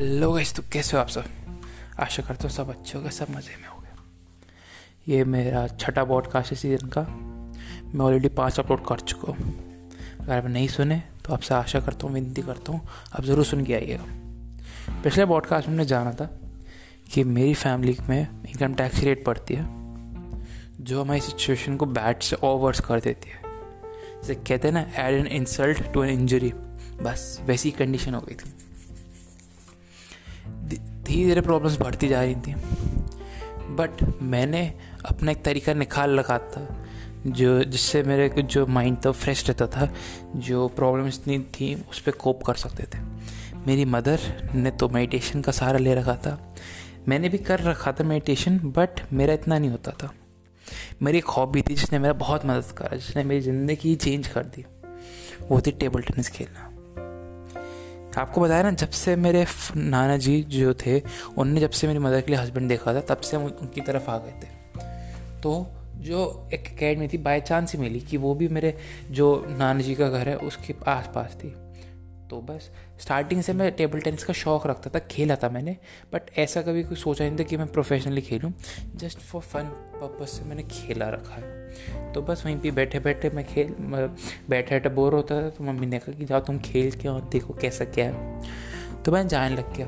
Guys तो कैसे हो आप सब? आशा करता हूँ सब अच्छे हो गए सब मज़े में हो गए ये मेरा छठा पॉडकास्ट है सीज़न का। मैं ऑलरेडी पाँच अपलोड कर चुका हूँ। अगर आप नहीं सुने तो आपसे आशा करता हूँ, विनती करता हूँ, आप ज़रूर सुन के आइएगा। पिछले पॉडकास्ट में मैंने जाना था कि मेरी फैमिली में इनकम टैक्स रेट पड़ती है, जो हमारी सिचुएशन को बैड से और वर्स कर देती है। जैसे कहते हैं ना add an insult to an injury बस, वैसी कंडीशन हो गई थी। धीरे धीरे प्रॉब्लम्स बढ़ती जा रही थी। बट मैंने अपना एक तरीका निकाल रखा था, जो, जिससे मेरे जो माइंड था फ्रेश रहता था, जो प्रॉब्लम्स इतनी थी, उस पर कोप कर सकते थे। मेरी मदर ने तो मेडिटेशन का सहारा ले रखा था। मैंने भी कर रखा था मेडिटेशन बट मेरा इतना नहीं होता था। मेरी एक हॉबी थी जिसने मेरा बहुत मदद करा, जिसने मेरी ज़िंदगी चेंज कर दी। वो थी टेबल टेनिस खेलना। आपको बताया ना, जब से मेरे नाना जी जो थे, उनने जब से मेरी मदर के लिए हस्बैंड देखा था, तब से हम उनकी तरफ़ आ गए थे। तो जो एक अकेडमी थी बाई चांस ही मिली कि वो भी मेरे, जो नाना जी का घर है, उसके आस पास थी। तो बस स्टार्टिंग से मैं टेबल टेनिस का शौक रखता था, खेला था मैंने बट ऐसा कभी कोई सोचा नहीं था कि मैं प्रोफेशनली खेलूँ। जस्ट फॉर फन पर्पज से मैंने खेला रखा है। तो बस वहीं पे बैठे बैठे मैं खेल बैठे बैठे बोर होता था तो मम्मी ने कहा कि जाओ तुम खेल के और देखो कैसा क्या है। तो मैं जाने लग गया।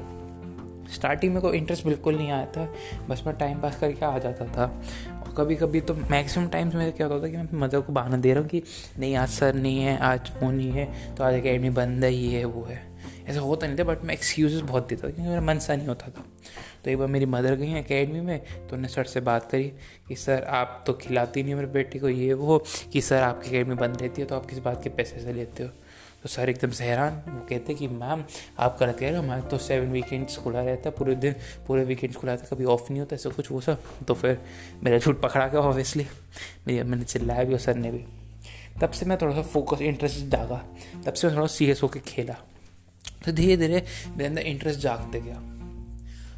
स्टार्टिंग में कोई इंटरेस्ट बिल्कुल नहीं आया था, बस मैं टाइम पास करके आ जाता था। कभी कभी तो मैक्सिमम टाइम्स मेरे क्या होता था कि मैं मदर को बहाना दे रहा हूँ कि, नहीं, आज सर नहीं है, आज वो नहीं है तो आज अकेडमी बंद है, ये है, वो है। ऐसा होता नहीं था बट मैं एक्सक्यूज़ बहुत देता था, क्योंकि मेरा मन सा नहीं होता था। तो एक बार मेरी मदर गई अकेडमी में तो उन्होंने सर से बात करी कि सर आप तो खिलाती नहीं मेरे बेटे को, ये, वो, कि सर आपकी अकेडमी बंद रहती है तो आप किस बात के पैसे से लेते हो? तो सर एकदम से हैरान, वो कहते कि, मैम, आप गलत कह रहे हो, हमारे तो सेवन वीकेंड्स खुला रहता है, पूरे दिन, पूरे वीकेंड्स खुला रहता कभी ऑफ़ नहीं होता, ऐसा कुछ, वो सब। तो फिर मेरा झूठ पकड़ा गया ऑब्वियसली मेरी मैंने चिल्लाया भी और सर ने भी। तब से मैं थोड़ा सा फोकस इंटरेस्ट जागा। तब से मैं थोड़ा सीरियस होकर खेला। तो धीरे धीरे मेरे अंदर इंटरेस्ट जागते गया।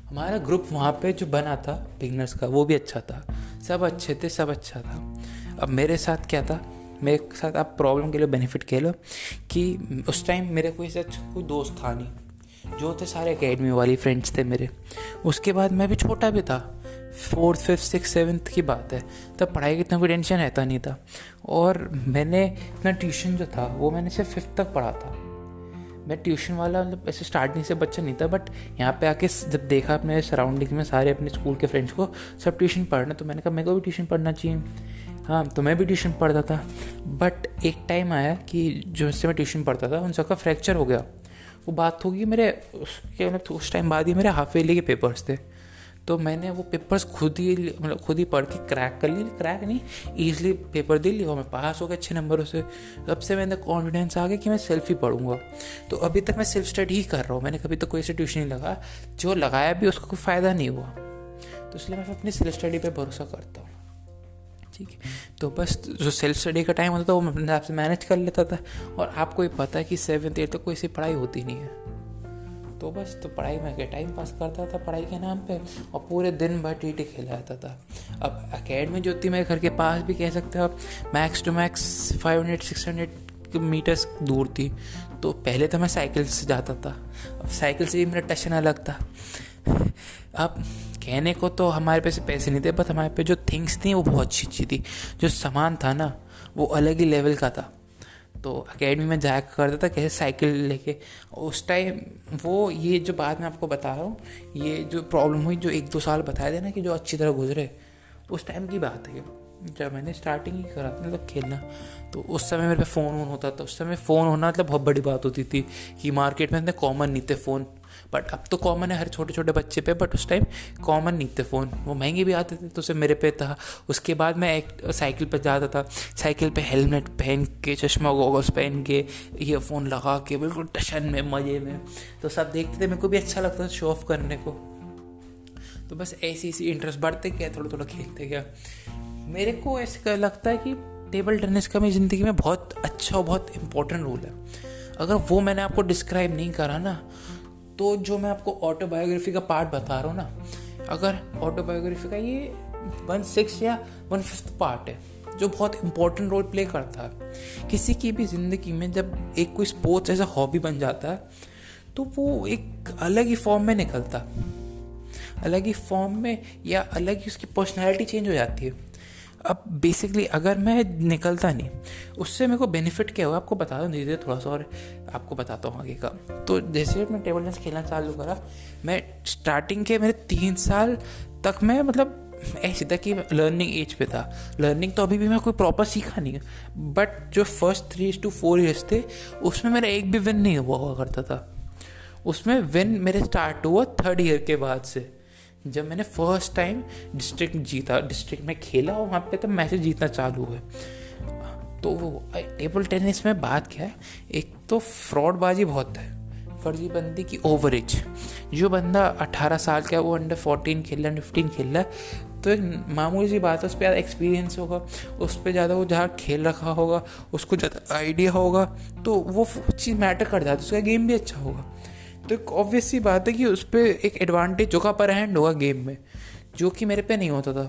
हमारा ग्रुप वहाँ पे जो बना था बिगनर्स का, वो भी अच्छा था। सब अच्छे थे, सब अच्छा था। अब मेरे साथ क्या था? मेरे साथ आप प्रॉब्लम के लिए बेनिफिट कह लो कि उस टाइम मेरे कोई सच कोई दोस्त था नहीं। जो थे सारे अकेडमी वाली फ्रेंड्स थे मेरे। उसके बाद मैं भी छोटा भी था। फोर्थ फिफ्थ सिक्स सेवन्थ की बात है। तब पढ़ाई की इतना कोई टेंशन रहता नहीं था। और मैंने अपना ट्यूशन जो था, वो मैंने सिर्फ़ फिफ्थ तक पढ़ा था। मैं ट्यूशन वाला मतलब ऐसे स्टार्टिंग से बच्चा नहीं था बट यहाँ पे आके जब देखा अपने सराउंडिंग में सारे अपने स्कूल के फ्रेंड्स को, सब ट्यूशन पढ़ना तो मैंने कहा, मेरे को भी ट्यूशन पढ़ना चाहिए। हाँ तो मैं भी ट्यूशन पढ़ता था बट एक टाइम आया कि जो से मैं ट्यूशन पढ़ता था, उन सबका फ्रैक्चर हो गया। वो बात होगी मेरे, उसके मतलब उस टाइम बाद ही मेरे हाफ़ ईयरली के पेपर्स थे। तो मैंने वो पेपर्स खुद ही मतलब खुद ही पढ़ के क्रैक कर ली क्रैक नहीं ईजिली पेपर दे लिया मैं पास हो गया अच्छे नंबरों से। तब से मैंने कॉन्फिडेंस आ गया कि मैं सेल्फ ही पढ़ूँगा। तो अभी तक मैं सेल्फ स्टडी ही कर रहा हूँ। मैंने कभी तो कोई से ट्यूशन नहीं लगा। जो लगाया भी उसका कोई फ़ायदा नहीं हुआ। तो इसलिए मैं अपनी सेल्फ स्टडी पर भरोसा करता हूँ। ठीक है। तो बस जो सेल्फ स्टडी का टाइम होता था, वो मैं अपने आप से मैनेज कर लेता था। और आपको ही पता है कि सेवन्थ एट तक कोई सी पढ़ाई होती नहीं है। तो बस तो पढ़ाई में क्या टाइम पास करता था पढ़ाई के नाम पे और पूरे दिन भर टी टी खेला जाता था। अब अकेडमी जो थी मेरे घर के पास भी कह सकते हो आप max to max five hundred six hundred metres दूर थी। तो पहले तो मैं साइकिल से जाता था। अब साइकिल से भी मेरा टशन अलग था। अब कहने को तो हमारे पैसे पैसे नहीं थे बट हमारे पे जो थिंग्स थी, वो बहुत अच्छी अच्छी थी। जो सामान था ना, वो अलग ही लेवल का था। तो अकेडमी में जाया करता था, कैसे साइकिल लेके। उस टाइम वो ये जो बात मैं आपको बता रहा हूँ, ये जो प्रॉब्लम हुई, जो एक दो साल बताए थे ना कि जो अच्छी तरह गुजरे, उस टाइम की बात है जब मैंने स्टार्टिंग ही करा था मतलब खेलना तो उस समय मेरे पे फ़ोन वोन होता था। उस समय फ़ोन होना मतलब बहुत बड़ी बात होती थी कि मार्केट में इतने कॉमन नहीं थे फ़ोन बट अब तो कॉमन है हर छोटे छोटे बच्चे पे बट उस टाइम कॉमन नहीं थे फ़ोन वो महँगे भी आते थे तो उसे मेरे पे था. उसके बाद मैं एक साइकिल पर जाता था. साइकिल पे हेलमेट पहन के, चश्मा गोगल्स पहन के ईयरफोन लगा के, बिल्कुल टशन में, मज़े में. तो सब देखते थे. मेरे को भी अच्छा लगता था शो ऑफ़ करने को. तो बस ऐसी ऐसी इंटरेस्ट बढ़ते गया थोड़ा थोड़ा खेलते गया. मेरे को ऐसे लगता है कि टेबल टेनिस का मेरी ज़िंदगी में बहुत अच्छा और बहुत इंपॉर्टेंट रोल है. अगर वो मैंने आपको डिस्क्राइब नहीं करा ना तो जो मैं आपको ऑटोबायोग्राफी का पार्ट बता रहा हूँ ना, अगर ऑटोबायोग्राफी का ये वन सिक्स या वन फिफ्थ पार्ट है, जो बहुत इंपॉर्टेंट रोल प्ले करता है, किसी की भी ज़िंदगी में जब एक कोई स्पोर्ट्स ऐसा हॉबी बन जाता है तो वो एक अलग ही फॉर्म में निकलता अलग ही फॉर्म में या अलग ही उसकी पर्सनैलिटी चेंज हो जाती है। अब बेसिकली अगर मैं निकलता नहीं, उससे मेरे को बेनिफिट क्या हुआ? आपको बता दूँ, धीरे धीरे थोड़ा सा और आपको बताता हूँ आगे का। तो जैसे मैं टेबल टेनिस खेलना चालू करा, मैं स्टार्टिंग के मेरे तीन साल तक मैं मतलब ऐसे था कि लर्निंग एज पे था। लर्निंग तो अभी भी मैं कोई प्रॉपर सीखा नहीं है बट जो first three to four years थे, उसमें मेरा एक भी विन नहीं हुआ हुआ करता था। उसमें विन मेरे स्टार्ट हुआ थर्ड ईयर के बाद से। जब मैंने फ़र्स्ट टाइम डिस्ट्रिक्ट जीता डिस्ट्रिक्ट में खेला और वहाँ पे तो मैचेस जीतना चालू हुए। तो वो टेबल टेनिस में बात क्या है? एक तो फ्रॉडबाजी बहुत है, फर्जीबंदी की ओवरेज जो बंदा 18 साल का है, वो अंडर 14 खेल रहा है फिफ्टीन खेल रहा है तो एक मामूली सी बात है उस पर ज़्यादा एक्सपीरियंस होगा उस पर ज़्यादा वो जहाँ खेल रखा होगा, उसको ज़्यादा आइडिया होगा तो वो चीज़ मैटर कर जाती है, उसका गेम भी अच्छा होगा। तो एक ऑब्वियस सी बात है कि उस पर एक एडवांटेज होगा पर हैंड होगा गेम में, जो कि मेरे पे नहीं होता था।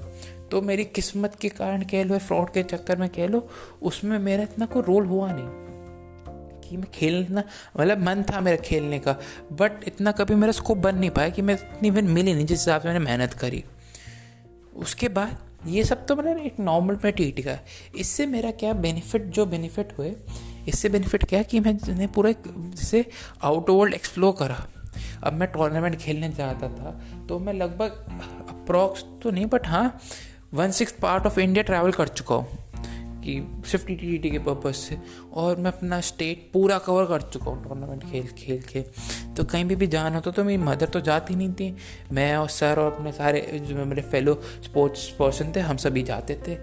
तो मेरी किस्मत के कारण कह लो फ्रॉड के चक्कर में कह लो, उसमें मेरा इतना कोई रोल हुआ नहीं कि मैं खेलना मतलब मन था मेरा खेलने का बट इतना कभी मेरा स्कोप बन नहीं पाया कि मैं इतनी इवन मिली नहीं जिस हिसाब से मैंने मेहनत करी। उसके बाद ये सब तो मतलब एक नॉर्मल में टीट का इससे मेरा क्या बेनिफिट जो बेनिफिट हुए इससे बेनिफिट क्या कि मैंने पूरा जैसे आउट वर्ल्ड एक्सप्लोर करा। अब मैं टूर्नामेंट खेलने जाता था तो मैं लगभग अप्रॉक्स तो नहीं बट हाँ one six part of India travel कर चुका हूँ, कि सिर्फ़ टी टी के पर्पज़ से। और मैं अपना स्टेट पूरा कवर कर चुका हूँ टूर्नामेंट खेल खेल के तो कहीं भी भी जाना होता तो मेरी मदर तो जाती नहीं थी। मैं और सर और अपने सारे, जो मेरे फेलो स्पोर्ट्स पर्सन थे, हम सभी जाते थे।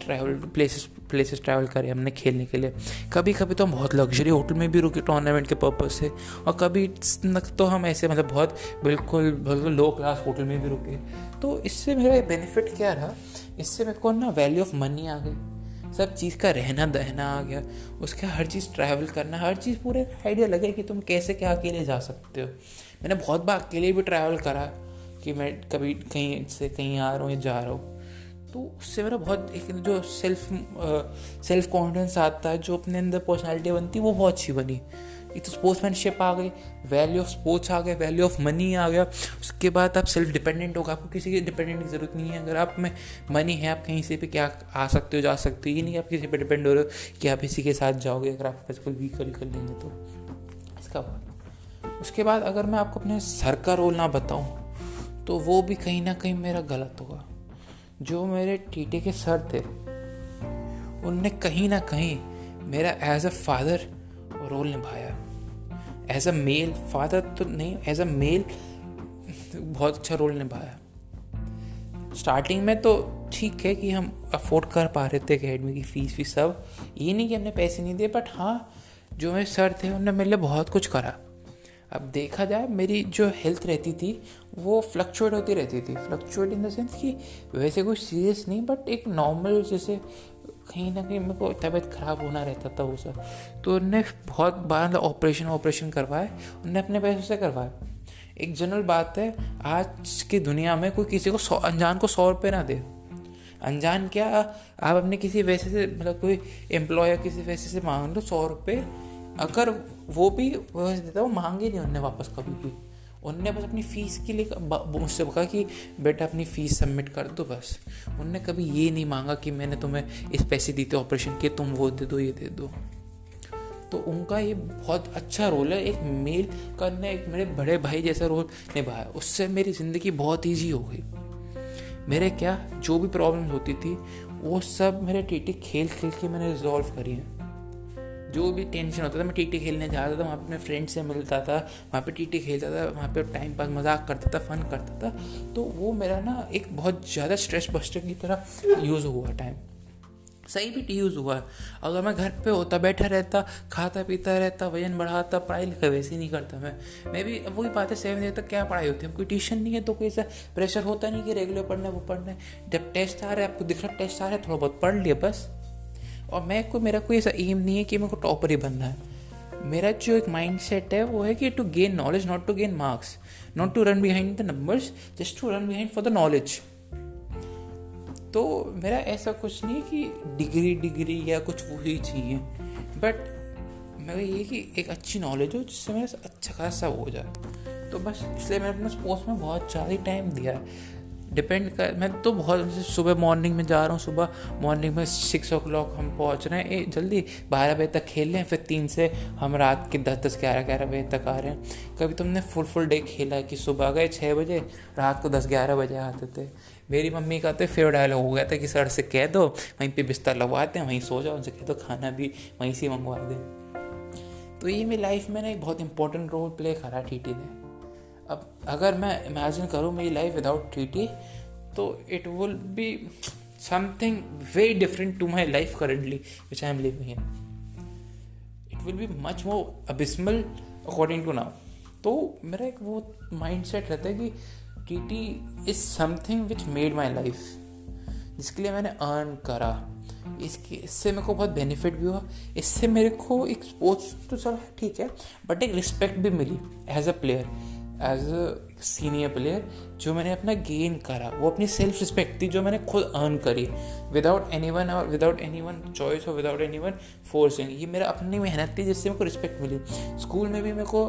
ट्रैवल प्लेसेस प्लेसेस ट्रैवल करे हमने खेलने के लिए कभी कभी तो हम बहुत लग्जरी होटल में भी रुके टूर्नामेंट के पर्पज़ से और कभी तो हम ऐसे मतलब बहुत बिल्कुल बिल्कुल लो क्लास होटल में भी रुके तो इससे मेरा बेनिफिट क्या रहा इससे मेरे को ना वैल्यू ऑफ़ मनी आ गई सब चीज़ का रहना दहना आ गया उसका हर चीज़ ट्रैवल करना हर चीज़ पूरे आइडिया लगे कि तुम कैसे क्या अकेले जा सकते हो मैंने बहुत बार अकेले भी ट्रैवल करा कि मैं कभी कहीं से कहीं आ रहा हूँ या जा रहा हूँ तो उससे मेरा बहुत एक जो सेल्फ सेल्फ कॉन्फिडेंस आता है, जो अपने अंदर पर्सनैलिटी बनती है, वो बहुत अच्छी बनी। एक तो स्पोर्ट्समैनशिप आ गई वैल्यू ऑफ़ स्पोर्ट्स आ गया वैल्यू ऑफ़ मनी आ गया। उसके बाद आप सेल्फ डिपेंडेंट होगा आपको किसी की डिपेंडेंट की ज़रूरत नहीं है। अगर आप में मनी है, आप कहीं से भी क्या आ सकते हो, जा सकते हो, ये नहीं आप किसी पर डिपेंड हो रहे हो कि आप इसी के साथ जाओगे, अगर आप पैसे कोई व्हीकल कर लेंगे तो। इसका बाद उसके बाद अगर मैं आपको अपने सर का रोल ना बताऊँ तो वो भी कहीं ना कहीं मेरा गलत होगा। जो मेरे टीटे के सर थे, उनने कहीं ना कहीं मेरा एज अ फादर रोल निभाया। एज अ मेल फादर तो नहीं एज अ मेल बहुत अच्छा रोल निभाया। स्टार्टिंग में तो ठीक है कि हम अफोर्ड कर पा रहे थे अकेडमी की फ़ीस भी सब। ये नहीं कि हमने पैसे नहीं दिए बट हाँ जो मेरे सर थे उन्होंने मेरे लिए बहुत कुछ करा। अब देखा जाए, मेरी जो हेल्थ रहती थी, वो फ्लक्चुएट होती रहती थी। फ्लक्चुएट इन द सेंस कि वैसे कुछ सीरियस नहीं बट एक नॉर्मल जैसे कहीं ना कहीं मेरे को तबीयत ख़राब होना रहता था वो सब। तो उनने बहुत बार ऑपरेशन ऑपरेशन करवाए, उनने अपने पैसों से करवाए। एक जनरल बात है, आज की दुनिया में कोई किसी को सौ, अनजान को सौ रुपये ना दे। अनजान क्या, आप अपने किसी वैसे से मतलब कोई एम्प्लॉय किसी वैसे से मांग लो, सौ रुपये अगर वो भी देता वो मांगे नहीं उनने वापस कभी भी। उनने बस अपनी फ़ीस के लिए मुझसे कहा कि, बेटा अपनी फ़ीस सबमिट कर दो बस। उनने कभी ये नहीं मांगा कि मैंने तुम्हें इस पैसे दी थे ऑपरेशन किए, तुम वो दे दो, ये दे दो। तो उनका ये बहुत अच्छा रोल है, एक मेल करना, एक मेरे बड़े भाई जैसा रोल निभाया। उससे मेरी ज़िंदगी बहुत ईजी हो गई। मेरे क्या, जो भी प्रॉब्लम होती थी, वो सब मेरे टीटी खेल खेल के मैंने रिजॉल्व करी हैं। जो भी टेंशन होता था, मैं टीटी खेलने जाता था, वहाँ पे अपने फ्रेंड से मिलता था, वहाँ पे टीटी खेलता था, वहाँ पे टाइम पास मज़ाक करता था फन करता था। तो वो मेरा ना एक बहुत ज़्यादा स्ट्रेस बस्टर की तरह यूज़ हुआ टाइम सही भी टी यूज़ हुआ। अगर मैं घर पे होता, बैठा रहता, खाता, पीता रहता, वज़न बढ़ाता, पढ़ाई लिखाई वैसे नहीं करता मैं। मैं भी वही बात है सेवन ईयर तक क्या पढ़ाई होती है? कोई ट्यूशन नहीं है तो कोई ऐसा प्रेशर होता नहीं कि रेगुलर पढ़ना है, वो पढ़ना है। जब टेस्ट आ रहा है, आपको दिख रहा टेस्ट आ रहा है, थोड़ा बहुत पढ़ लिया बस। और मैं को, मेरा कोई ऐसा एम नहीं है कि मेरे को टॉपर ही बनना है। मेरा जो एक माइंड सेट है, वो है कि to gain knowledge not to gain marks not to run behind the numbers just to run behind for the knowledge तो मेरा ऐसा कुछ नहीं कि डिग्री डिग्री या कुछ वही चाहिए बट मेरा ये कि एक अच्छी नॉलेज हो, जिससे मेरा अच्छा खासा हो जाए। तो बस, इसलिए मैंने अपने स्पोर्ट्स में बहुत ज़्यादा टाइम दिया है। डिपेंड कर, मैं तो बहुत सुबह मॉर्निंग में जा रहा हूँ, सुबह मॉर्निंग में सिक्स ओ क्लॉक हम पहुँच रहे हैं। ए, जल्दी बारह बजे तक खेल लें, फिर तीन से हम रात के दस दस, ग्यारह ग्यारह बजे तक आ रहे हैं। कभी तुमने फुल फुल डे खेला कि सुबह गए छः बजे, रात को दस, ग्यारह बजे आते थे? मेरी मम्मी का तो फेवरेट डायलॉग हो गया था कि सर से कह दो, वहीं पे बिस्तर लगवाते हैं, वहीं सो जाओ, उनसे कह दो, खाना भी वहीं से मंगवा दें। तो ये मेरी लाइफ में ना एक बहुत इंपॉर्टेंट रोल प्ले करा टी टी ने। अब अगर मैं इमेजिन करूँ मेरी लाइफ विदाउट टी तो it will be something very different to my life currently which I am living in it will be much more abysmal according to now तो मेरा एक वो माइंड सेट रहता है कि T T is something which made my life जिसके लिए मैंने अर्न करा। इसके, इससे मेरे को बहुत बेनिफिट भी हुआ। इससे मेरे को एक स्पोर्ट्स तो चलो, ठीक है बट एक रिस्पेक्ट भी मिली as a player as a senior player जो मैंने अपना गेन करा, वो अपनी सेल्फ रिस्पेक्ट थी जो मैंने खुद अर्न करी विदाउट एनी वन और विदाउट एनी वन चॉइस और विदाउट एनी वन फोर्सिंग ये मेरा अपनी मेहनत थी जिससे मेरे को रिस्पेक्ट मिली। स्कूल में भी मेरे को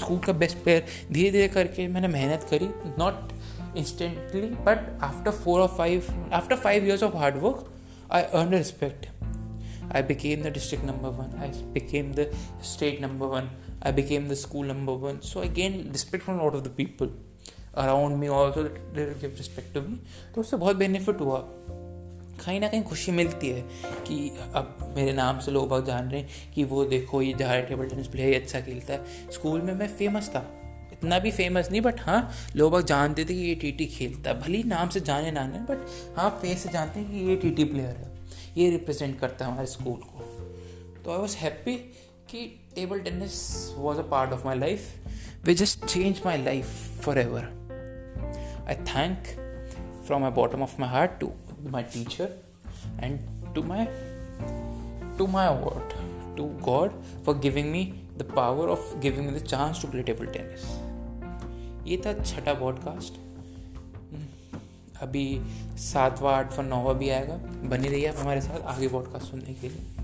स्कूल का बेस्ट प्लेयर धीरे धीरे करके मैंने मेहनत करी not instantly but after four और five after five years of hard work I earn respect I became the district number one. I became the state number one. I became the school number one. So I gained respect from a lot of the people around me also they give respect to me. तो उससे बहुत benefit हुआ कहीं ना कहीं खुशी मिलती है कि अब मेरे नाम से लोग बहुत जान रहे हैं कि वो देखो ये जा टेबल टेनिस प्लेयर अच्छा खेलता है स्कूल में मैं फ़ेमस था इतना भी फ़ेमस नहीं बट हाँ लोग बहुत जानते थे कि ये टी टी खेलता है भले ही नाम से जाने ना बट हाँ फेस से जानते हैं कि ये टी टी प्लेयर है ये रिप्रेजेंट करता है हमारे स्कूल को। तो आई वॉज़ हैप्पी कि table tennis was a part of my life way just change my life forever I thank from my bottom of my heart to my teacher and to my to my word to God for giving me the power of giving me the chance to play table tennis ये था छठा podcast अभी सातवा आठवा नौवा भी आएगा। बनी रही आप हमारे साथ आगे पॉडकास्ट सुनने के लिए।